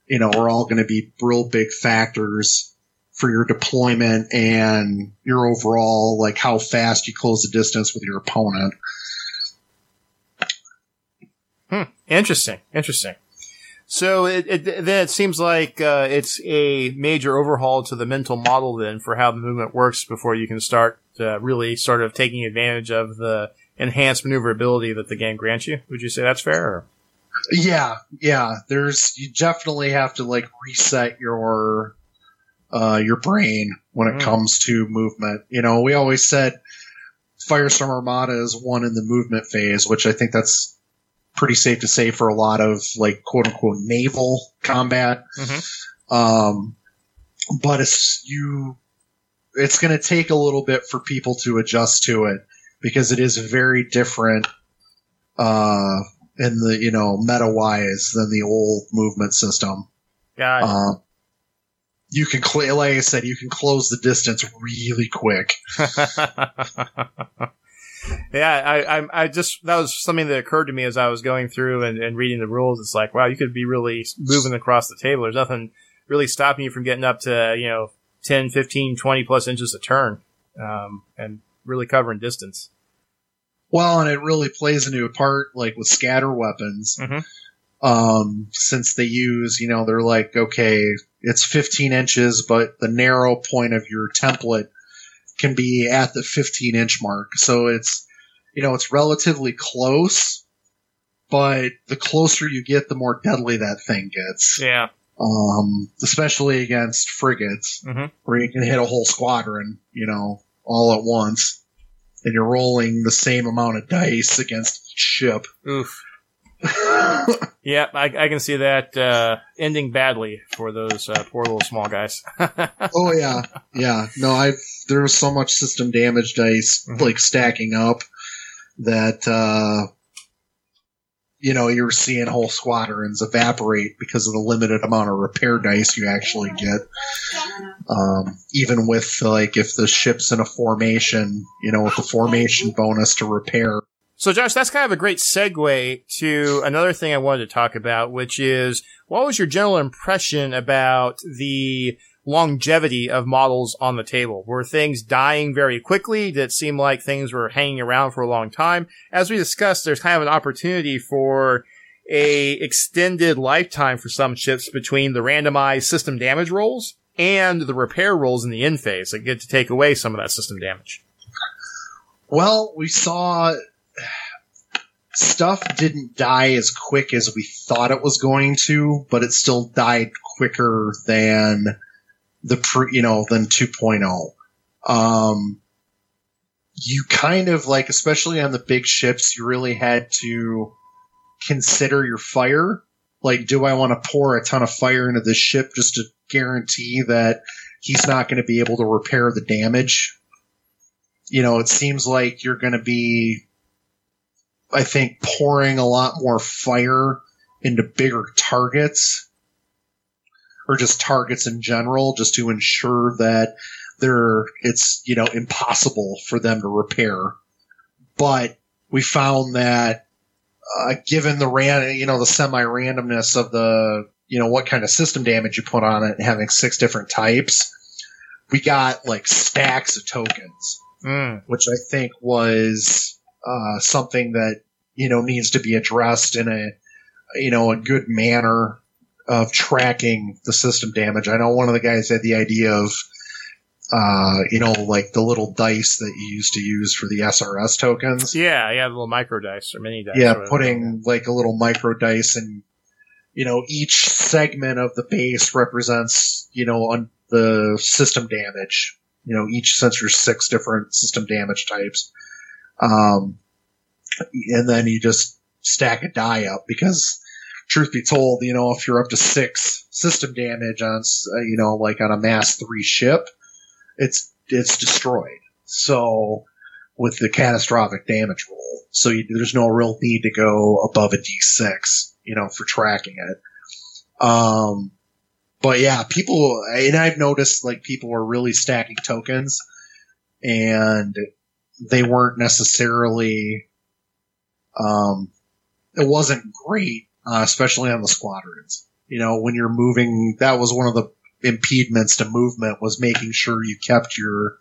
You know, are all going to be real big factors for your deployment and your overall, like how fast you close the distance with your opponent. Hmm. Interesting. Interesting. So it, it then it seems like uh, it's a major overhaul to the mental model then for how the movement works before you can start uh, really sort of taking advantage of the enhanced maneuverability that the game grants you. Would you say that's fair? Or? Yeah, yeah. There's you definitely have to like reset your uh your brain when it Mm. comes to movement. You know, we always said Firestorm Armada is one in the movement phase, which I think that's pretty safe to say for a lot of like quote unquote naval combat. Um but it's you it's going to take a little bit for people to adjust to it because it is very different uh in the you know meta wise than the old movement system. Got it. Uh, you can cl- like I said, you can close the distance really quick. yeah, I, I, I just that was something that occurred to me as I was going through and, and reading the rules. It's like, wow, you could be really moving across the table. There's nothing really stopping you from getting up to you know 10, 15, 20 plus inches a turn, um, and really covering distance. Well, and it really plays into a part like with scatter weapons. Mhm. Um, since they use, you know, they're like, okay, it's 15 inches, but the narrow point of your template can be at the 15 inch mark. So it's, you know, it's relatively close, but the closer you get, the more deadly that thing gets. Yeah, um, especially against frigates, Mhm. where you can hit a whole squadron, you know, all at once, and you're rolling the same amount of dice against each ship. Oof. Yeah, I, I can see that uh, ending badly for those uh, poor little small guys. oh yeah, yeah. No, I've there was so much system damage dice Mhm. like stacking up that uh you know you're seeing whole squadrons evaporate because of the limited amount of repair dice you actually get. Um, even with like if the ship's in a formation, you know, with the formation bonus to repair. So, Josh, that's kind of a great segue to another thing I wanted to talk about, which is what was your general impression about the longevity of models on the table? Were things dying very quickly? Did it seem like things were hanging around for a long time? As we discussed, there's kind of an opportunity for a extended lifetime for some ships between the randomized system damage rolls and the repair rolls in the end phase that get to take away some of that system damage. Well, we saw stuff didn't die as quick as we thought it was going to, but it still died quicker than the pre, you know, than 2.0. Um, you kind of like, especially on the big ships, you really had to consider your fire. Like, do I want to pour a ton of fire into this ship just to guarantee that he's not going to be able to repair the damage? You know, it seems like you're going to be, I think, pouring a lot more fire into bigger targets or just targets in general, just to ensure that they're, it's, you know, impossible for them to repair. But we found that, uh, given the ran, you know, the semi randomness of the, you know, what kind of system damage you put on it and having six different types, we got like stacks of tokens Mm. which I think was uh, something that you know needs to be addressed in a you know a good manner of tracking the system damage. I know one of the guys had the idea of uh, you know like the little dice that you used to use for the SRS tokens. Yeah, yeah, the little micro dice or mini dice. Yeah, putting like a little micro dice and you know each segment of the base represents you know on the system damage. You know each there's six different system damage types, um, and then you just stack a die up because truth be told, you know if you're up to six system damage on uh, you know like on a mass three ship, it's it's destroyed. So with the catastrophic damage roll. So you, there's no real need to go above a D6, you know, for tracking it. Um, but yeah, people, and I've noticed like people were really stacking tokens and they weren't necessarily, um, it wasn't great, uh, especially on the squadrons. You know, when you're moving, that was one of the impediments to movement was making sure you kept your,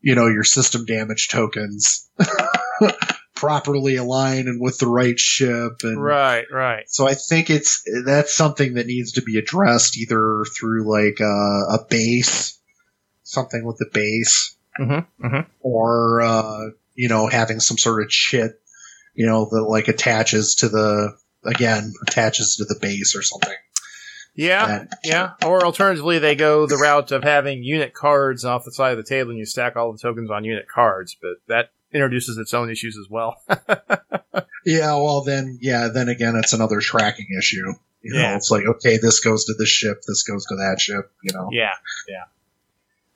you know, your system damage tokens properly aligned and with the right ship and Right, right. so I think it's that's something that needs to be addressed either through like a, a base, something with the base, Mm-hmm, mm-hmm. or uh, you know having some sort of chit, you know that like attaches to the again attaches to the base or something. Yeah, That- yeah. Or alternatively, they go the route of having unit cards off the side of the table and you stack all the tokens on unit cards, but that introduces its own issues as well. Yeah, well then, yeah, then again, it's another tracking issue. You know, Yeah. it's like okay, this goes to this ship, this goes to that ship. You know, yeah, yeah.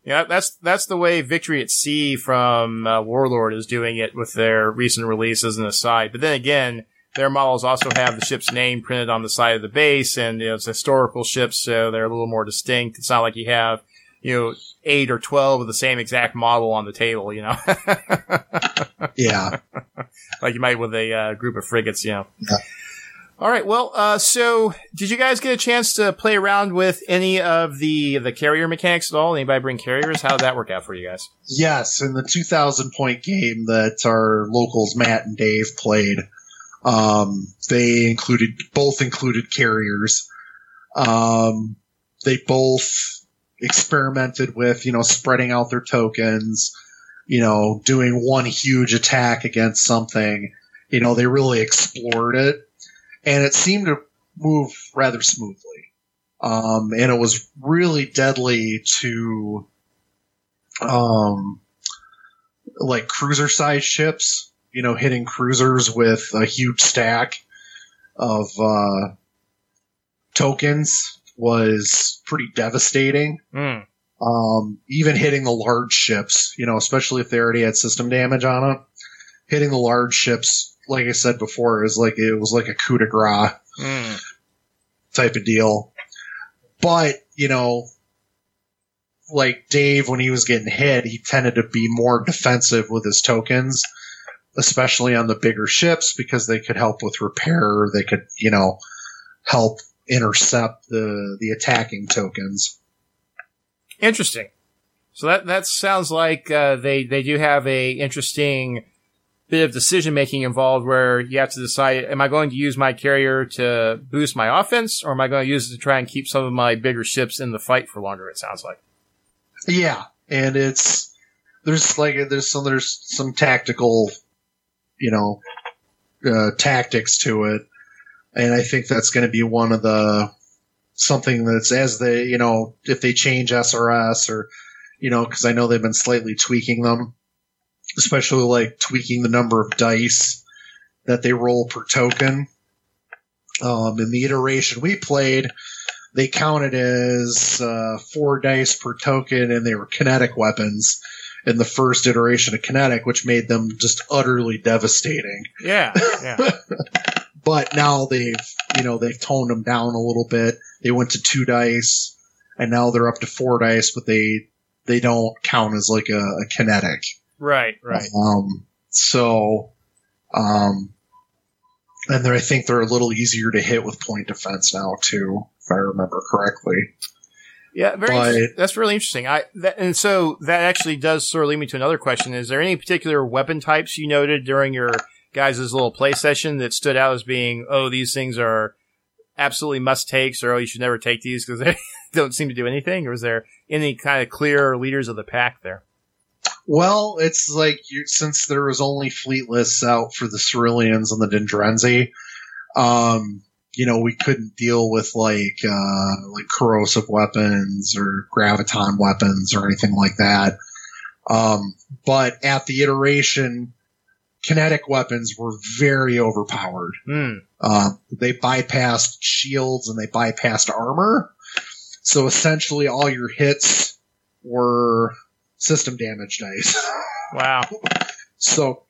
Yeah, that's that's the way Victory at Sea from uh, Warlord is doing it with their recent releases and aside. But then again, their models also have the ship's name printed on the side of the base, and you know, it's historical ships, so they're a little more distinct. It's not like you have you know eight or twelve of the same exact model on the table, you know, yeah. like you might with a uh, group of frigates, you know. Yeah. All right. Well, uh, so did you guys get a chance to play around with any of the the carrier mechanics at all? Anybody bring carriers? How did that work out for you guys? Yes, in the 2,000 point game that our locals Matt and Dave played, um, they included both included carriers. Um, they both experimented with you know spreading out their tokens, you know, doing one huge attack against something. You know, they really explored it, and it seemed to move rather smoothly. Um, and it was really deadly to, um, like cruiser sized ships, you know, hitting cruisers with a huge stack of, uh, tokens was pretty devastating. Mm. Um, even hitting the large ships, you know, especially if they already had system damage on them, hitting the large ships, like I said before, is like it was like a coup de grace Mm. type of deal. But you know, like Dave, when he was getting hit, he tended to be more defensive with his tokens, especially on the bigger ships because they could help with repair. They could, you know, help intercept the the attacking tokens. Interesting. So that that sounds like uh, they they do have a interesting bit of decision making involved, where you have to decide: Am I going to use my carrier to boost my offense, or am I going to use it to try and keep some of my bigger ships in the fight for longer? It sounds like. Yeah, and it's there's like there's some there's some tactical, you know, uh, tactics to it, and I think that's going to be one of the something that's as they you know if they change SRS or you know because I know they've been slightly tweaking them, especially like tweaking the number of dice that they roll per token. Um, in the iteration we played, they counted as uh, four dice per token, and they were kinetic weapons in the first iteration of kinetic, which made them just utterly devastating. Yeah, yeah. But now they've, you know, they've toned them down a little bit. They went to two dice, and now they're up to four dice, but they they don't count as like a, a kinetic. Right, right. Um, so, um, and then I think they're a little easier to hit with point defense now too, if I remember correctly. Yeah, very. But-. That's really interesting. I that, and so that actually does sort of lead me to another question: Is there any particular weapon types you noted during your guys' little play session that stood out as being, oh, these things are absolutely must takes, or oh, you should never take these because they don't seem to do anything? Or is there any kind of clear leaders of the pack there? Well, it's like you, since there was only fleet lists out for the Ceruleans and the Dindrenzi, um, you know, we couldn't deal with like uh, like corrosive weapons or graviton weapons or anything like that. Um, but at the iteration, kinetic weapons were very overpowered. Hmm. Uh, they bypassed shields and they bypassed armor. So essentially, all your hits were system damage dice. Wow. So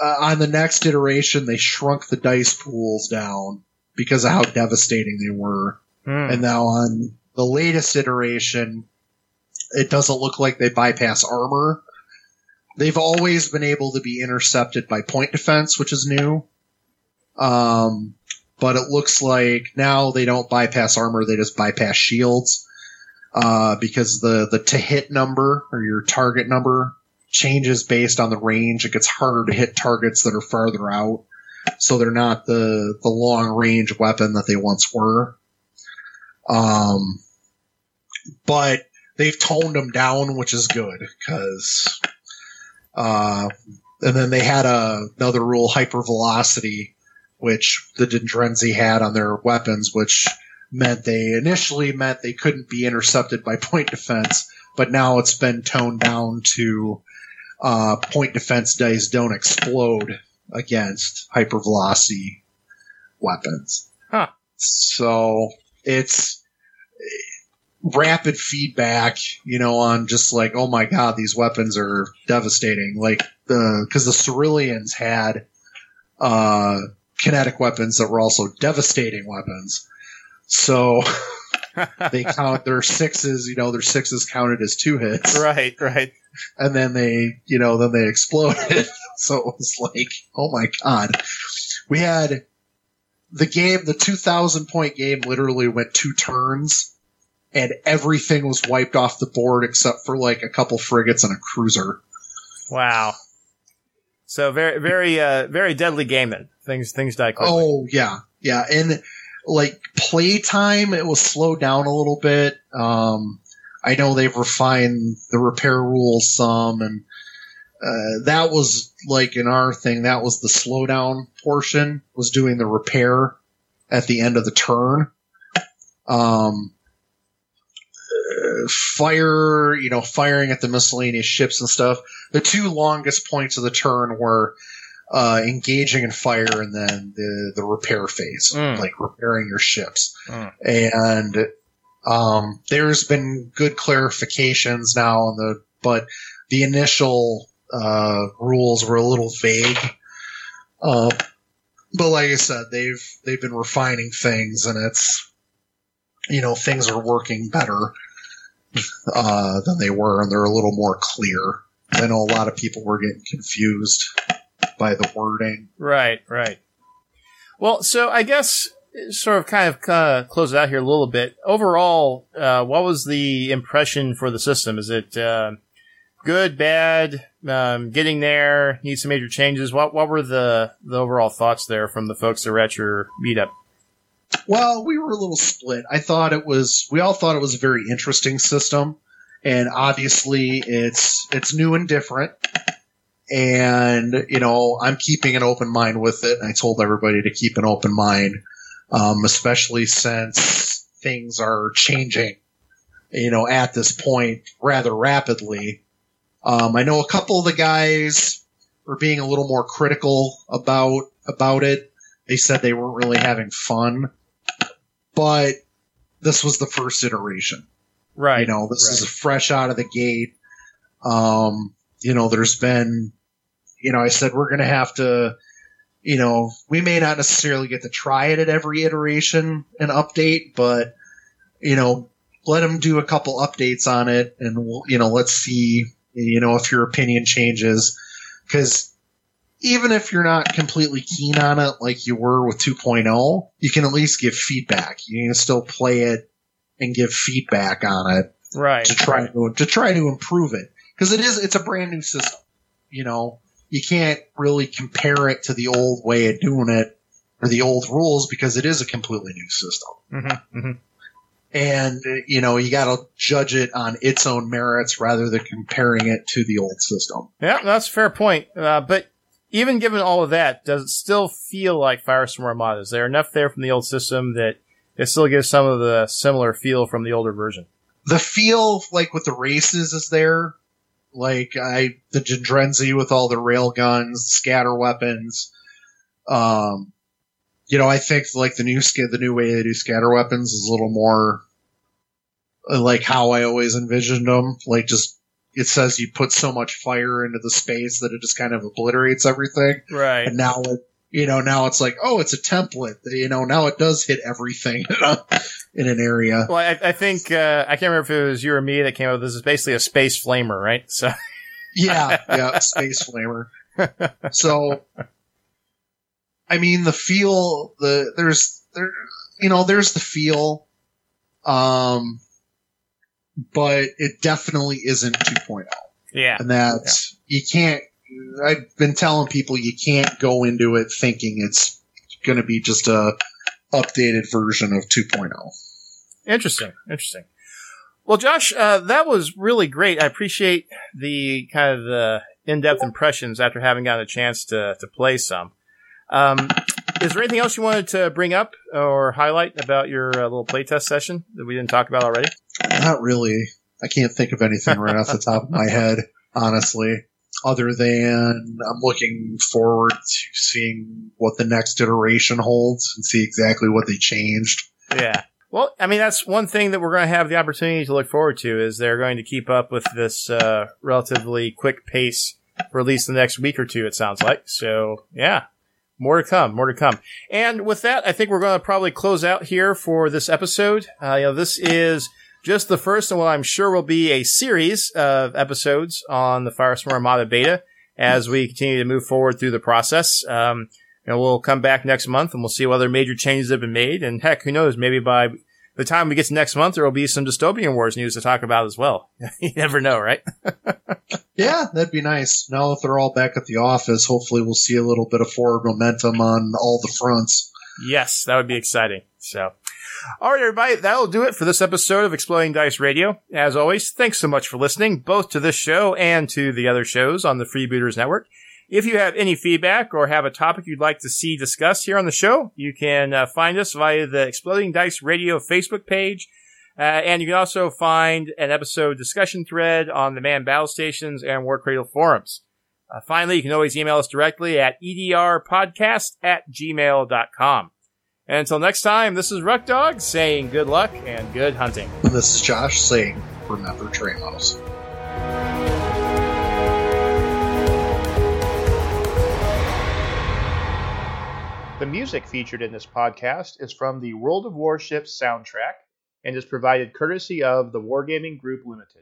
uh, on the next iteration, they shrunk the dice pools down because of how devastating they were. Hmm. And now on the latest iteration, it doesn't look like they bypass armor. They've always been able to be intercepted by point defense, which is new. Um, but it looks like now they don't bypass armor; they just bypass shields. Uh, because the the to hit number or your target number changes based on the range. It gets harder to hit targets that are farther out, so they're not the the long range weapon that they once were. Um, but they've toned them down, which is good because. Uh, and then they had a, another rule, hypervelocity, which the Dindrenzi had on their weapons, which meant they initially meant they couldn't be intercepted by point defense, but now it's been toned down to uh, point defense dice don't explode against hypervelocity weapons. Huh. So it's rapid feedback, you know, on just like, oh my god, these weapons are devastating. Like the because the Ceruleans had uh, kinetic weapons that were also devastating weapons. So they count their sixes, you know, their sixes counted as two hits, right, right. and then they, you know, then they exploded. so it was like, oh my god, we had the game, the two thousand point game, literally went two turns, and everything was wiped off the board except for like a couple frigates and a cruiser. Wow. So very, very, uh, very deadly game then. Things, things die quickly. Oh yeah, yeah, and like playtime, it was slowed down a little bit. Um, I know they've refined the repair rules some, and uh, that was like in our thing. That was the slowdown portion was doing the repair at the end of the turn. Um, uh, fire, you know, firing at the miscellaneous ships and stuff. The two longest points of the turn were uh, engaging in fire and then the the repair phase, Mm. like repairing your ships. Mm. And um, there's been good clarifications now on the, but the initial uh, rules were a little vague. Uh, but like I said, they've they've been refining things, and it's you know things are working better uh, than they were, and they're a little more clear. I know a lot of people were getting confused by the wording. Right, right. Well, so I guess sort of kind of uh, close it out here a little bit. Overall, uh, what was the impression for the system? Is it uh, good, bad, um, getting there, need some major changes? What what were the, the overall thoughts there from the folks that were at your meetup? Well, we were a little split. I thought it was. We all thought it was a very interesting system, and obviously it's it's new and different. And you know, I'm keeping an open mind with it. I told everybody to keep an open mind, um, especially since things are changing. You know, at this point, rather rapidly. Um, I know a couple of the guys were being a little more critical about about it. They said they weren't really having fun but this was the first iteration. Right. You know, this right. is fresh out of the gate. Um, you know, there's been, you know, I said we're going to have to, you know, we may not necessarily get to try it at every iteration and update, but, you know, let them do a couple updates on it and we'll, you know, let's see, you know, if your opinion changes. Cause even if you're not completely keen on it like you were with 2.0, you can at least give feedback. You can still play it and give feedback on it right. to try to to try to improve it because it is it's a brand new system. You know, you can't really compare it to the old way of doing it or the old rules because it is a completely new system. Mm-hmm, mm-hmm. And you know, you got to judge it on its own merits rather than comparing it to the old system. Yeah, that's a fair point. Uh, but even given all of that, does it still feel like Firestorm Armada? Is there enough there from the old system that it still gives some of the similar feel from the older version? the feel like with the races is there. Like I the Dindrenzi with all the rail guns, scatter weapons. Um you know, I think like the new the new way they do scatter weapons is a little more uh, like how I always envisioned them. Like just it says you put so much fire into the space that it just kind of obliterates everything. Right. And now it you know, now it's like, oh, it's a template. You know, now it does hit everything in an area. Well, I, I think uh, I can't remember if it was you or me that came up with this. Is basically a space flamer, right? So Yeah, yeah, space flamer. So, I mean, the feel, the there's there, you know, there's the feel, um, but it definitely isn't 2.0, yeah, and that's you can't. I've been telling people you can't go into it thinking it's going to be just a updated version of oh. 2.0. interesting, interesting. Well, Josh, uh, that was really great. I appreciate the kind of the in-depth impressions after having gotten a chance to to play some. Um, is there anything else you wanted to bring up or highlight about your uh, little playtest session that we didn't talk about already? Not really. I can't think of anything right off the top of my head, honestly. Other than I'm looking forward to seeing what the next iteration holds and see exactly what they changed. Yeah. Well, I mean, that's one thing that we're going to have the opportunity to look forward to is they're going to keep up with this uh, relatively quick pace for at least the next week or two, it sounds like. So, yeah, more to come, more to come. And with that, I think we're going to probably close out here for this episode. Uh, you know, this is just the first and what I'm sure will be a series of episodes on the Firestorm Armada beta as we continue to move forward through the process. Um, know, we'll come back next month and we'll see what other major changes have been made. And heck, who knows? Maybe by the time we get to next month, there will be some Dystopian Wars news to talk about as well. you never know, right? Yeah, that'd be nice. Now that they're all back at the office, hopefully we'll see a little bit of forward momentum on all the fronts. Yes, that would be exciting. So, all right, everybody, that'll do it for this episode of Exploding Dice Radio. As always, thanks so much for listening, both to this show and to the other shows on the Freebooters Network. If you have any feedback or have a topic you'd like to see discussed here on the show, you can uh, find us via the Exploding Dice Radio Facebook page. Uh, and you can also find an episode discussion thread on the Man Battle Stations and Warcradle forums. Uh, finally, you can always email us directly at edrpodcast at gmail.com. And until next time, this is Ruck Dog saying good luck and good hunting. This is Josh saying, remember Tramos. The music featured in this podcast is from the World of Warships soundtrack and is provided courtesy of the Wargaming Group Limited.